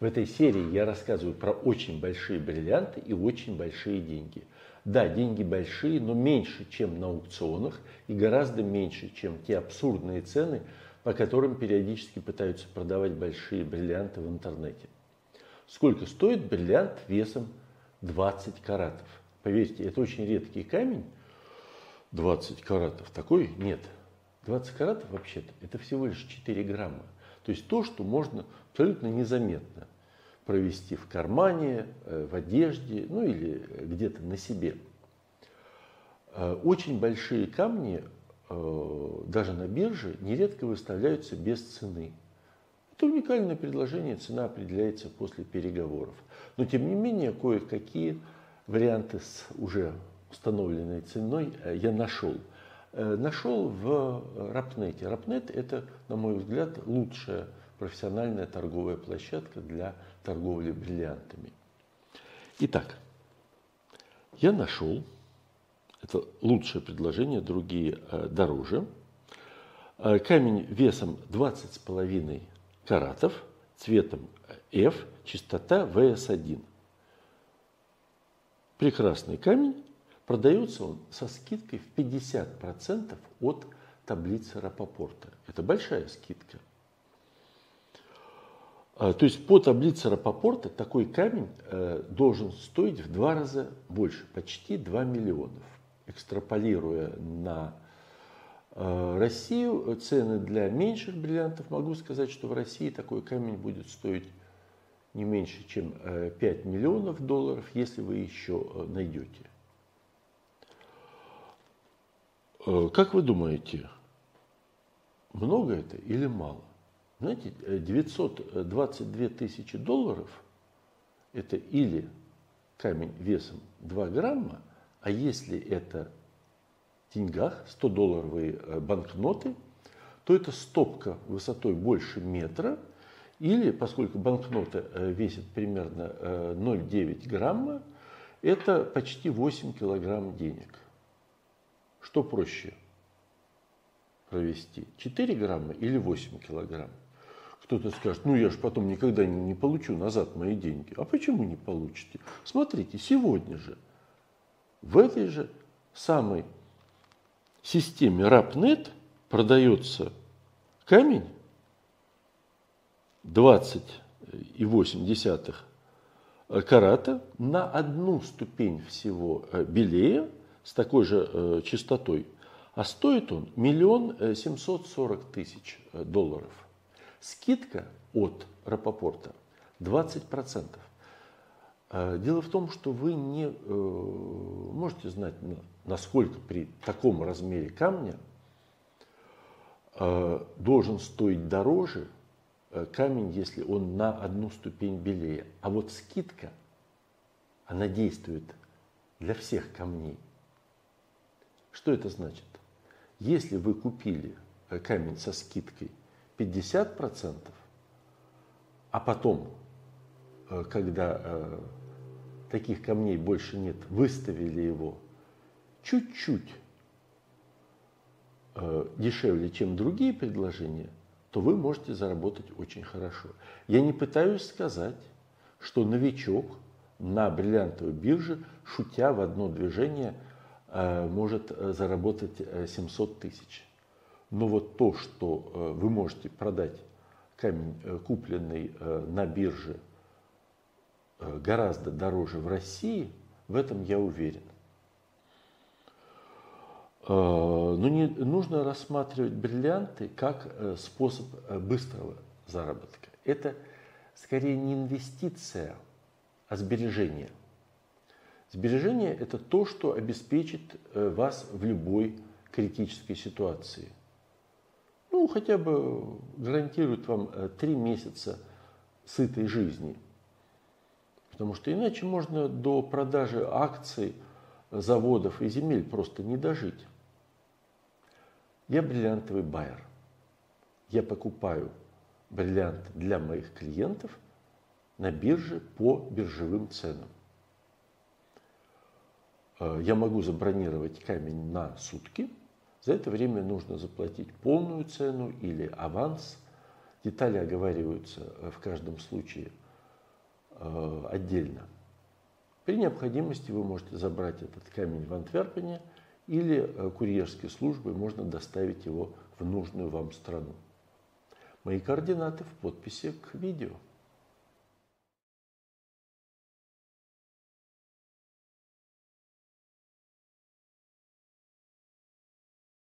В этой серии я рассказываю про очень большие бриллианты и очень большие деньги. Да, деньги большие, но меньше, чем на аукционах и гораздо меньше, чем те абсурдные цены, по которым периодически пытаются продавать большие бриллианты в интернете. Сколько стоит бриллиант весом 20 каратов? Поверьте, это очень редкий камень. 20 каратов. Такой нет. 20 каратов вообще-то это всего лишь 4 грамма. То есть то, что можно абсолютно незаметно провести в кармане, э, в одежде, ну или где-то на себе. Э, очень большие камни э, даже на бирже нередко выставляются без цены. Это уникальное предложение, цена определяется после переговоров. Но тем не менее, кое-какие варианты с уже установленной ценой я нашел. Нашел в Рапнете. Рапнет – это, на мой взгляд, лучшая профессиональная торговая площадка для торговли бриллиантами. Итак, я нашел, это лучшее предложение, другие э, дороже, э, камень весом 20,5 каратов, цветом F, частота VS1. Прекрасный камень, продается он со скидкой в 50% от таблицы Рапопорта. Это большая скидка – а, то есть по таблице Рапопорта такой камень э, должен стоить в два раза больше, почти 2 миллионов. Экстраполируя на э, Россию цены для меньших бриллиантов, могу сказать, что в России такой камень будет стоить не меньше, чем 5 э, миллионов долларов, если вы еще найдете. Как вы думаете, много это или мало? Знаете, 922 тысячи долларов – это или камень весом 2 грамма, а если это в деньгах, 100-долларовые э, банкноты, то это стопка высотой больше метра, или, поскольку банкнота э, весит примерно 0,9 э, грамма, это почти 8 килограмм денег. Что проще провести? 4 грамма или 8 килограмм? Кто-то скажет, ну я же потом никогда не, не получу назад мои деньги. А почему не получите? Смотрите, сегодня же в этой же самой системе RapNet продается камень 20,8 карата на одну ступень всего э, белее с такой же э, частотой, а стоит он миллион э, семьсот сорок тысяч долларов. Скидка от Рапопорта 20%. А, дело в том, что вы не э, можете знать, насколько при таком размере камня э, должен стоить дороже э, камень, если он на одну ступень белее. А вот скидка, она действует для всех камней. Что это значит? Если вы купили камень со скидкой 50%, а потом, э, когда э, таких камней больше нет, выставили его чуть-чуть э, дешевле, чем другие предложения, то вы можете заработать очень хорошо. Я не пытаюсь сказать, что новичок на бриллиантовой бирже, шутя в одно движение, может заработать 700 тысяч. Но вот то, что э, вы можете продать камень, э, купленный э, на бирже, гораздо дороже в России, в этом я уверен. Но не нужно рассматривать бриллианты как способ быстрого заработка. Это скорее не инвестиция, а сбережение. Сбережение – это то, что обеспечит вас в любой критической ситуации – ну, хотя бы гарантирует вам э, три месяца сытой жизни. Потому что иначе можно до продажи акций, заводов и земель просто не дожить. Я бриллиантовый байер. Я покупаю бриллианты для моих клиентов на бирже по биржевым ценам. Э, я могу забронировать камень на сутки – за это время нужно заплатить полную цену или аванс. Детали оговариваются э, в каждом случае э, отдельно. При необходимости вы можете забрать этот камень в Антверпене или курьерской службой можно доставить его в нужную вам страну. Мои координаты в подписи к видео.